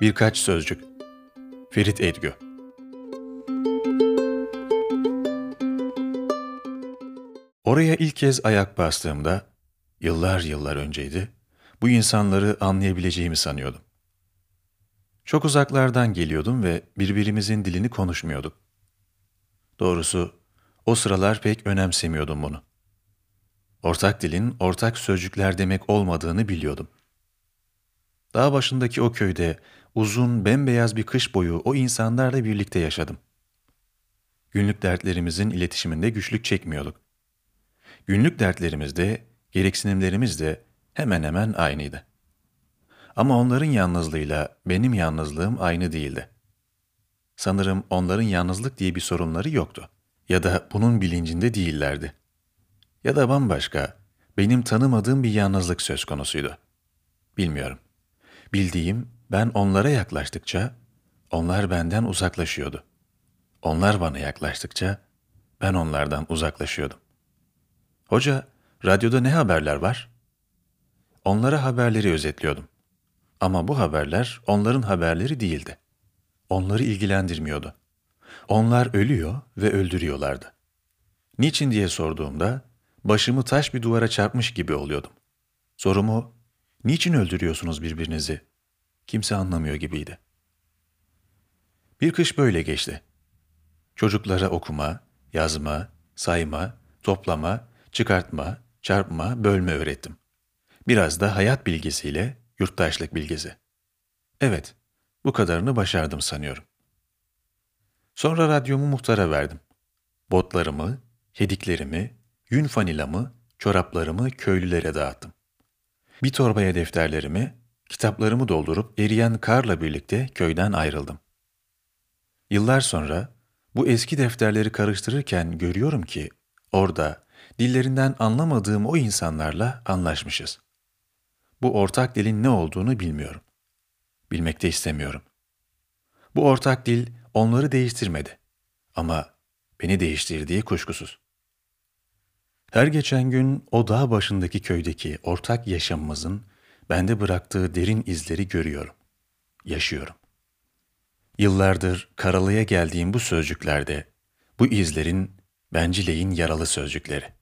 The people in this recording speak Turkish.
Birkaç sözcük. Ferit Edgü Oraya ilk kez ayak bastığımda, yıllar yıllar önceydi, bu insanları anlayabileceğimi sanıyordum. Çok uzaklardan geliyordum ve birbirimizin dilini konuşmuyorduk. Doğrusu o sıralar pek önemsemiyordum bunu. Ortak dilin ortak sözcükler demek olmadığını biliyordum. Dağ başındaki o köyde uzun bembeyaz bir kış boyu o insanlarla birlikte yaşadım. Günlük dertlerimizin iletişiminde güçlük çekmiyorduk. Günlük dertlerimizde, gereksinimlerimiz de hemen hemen aynıydı. Ama onların yalnızlığıyla benim yalnızlığım aynı değildi. Sanırım onların yalnızlık diye bir sorunları yoktu. Ya da bunun bilincinde değillerdi. Ya da bambaşka, benim tanımadığım bir yalnızlık söz konusuydu. Bilmiyorum. Bildiğim, ben onlara yaklaştıkça, onlar benden uzaklaşıyordu. Onlar bana yaklaştıkça, ben onlardan uzaklaşıyordum. Hoca, radyoda ne haberler var? Onlara haberleri özetliyordum. Ama bu haberler onların haberleri değildi. Onları ilgilendirmiyordu. Onlar ölüyor ve öldürüyorlardı. Niçin diye sorduğumda başımı taş bir duvara çarpmış gibi oluyordum. Sorumu, niçin öldürüyorsunuz birbirinizi? Kimse anlamıyor gibiydi. Bir kış böyle geçti. Çocuklara okuma, yazma, sayma, toplama, çıkartma, çarpma, bölme öğrettim. Biraz da hayat bilgisiyle yurttaşlık bilgisi. Evet, bu kadarını başardım sanıyorum. Sonra radyomu muhtara verdim. Botlarımı, hediklerimi, yün fanilamı, çoraplarımı köylülere dağıttım. Bir torbaya defterlerimi, kitaplarımı doldurup eriyen karla birlikte köyden ayrıldım. Yıllar sonra bu eski defterleri karıştırırken görüyorum ki orada dillerinden anlamadığım o insanlarla anlaşmışız. Bu ortak dilin ne olduğunu bilmiyorum. Bilmek de istemiyorum. Bu ortak dil onları değiştirmedi. Ama beni değiştirdiği kuşkusuz. Her geçen gün o dağ başındaki köydeki ortak yaşamımızın bende bıraktığı derin izleri görüyorum. Yaşıyorum. Yıllardır karalıya geldiğim bu sözcüklerde bu izlerin bencileyin yaralı sözcükleri.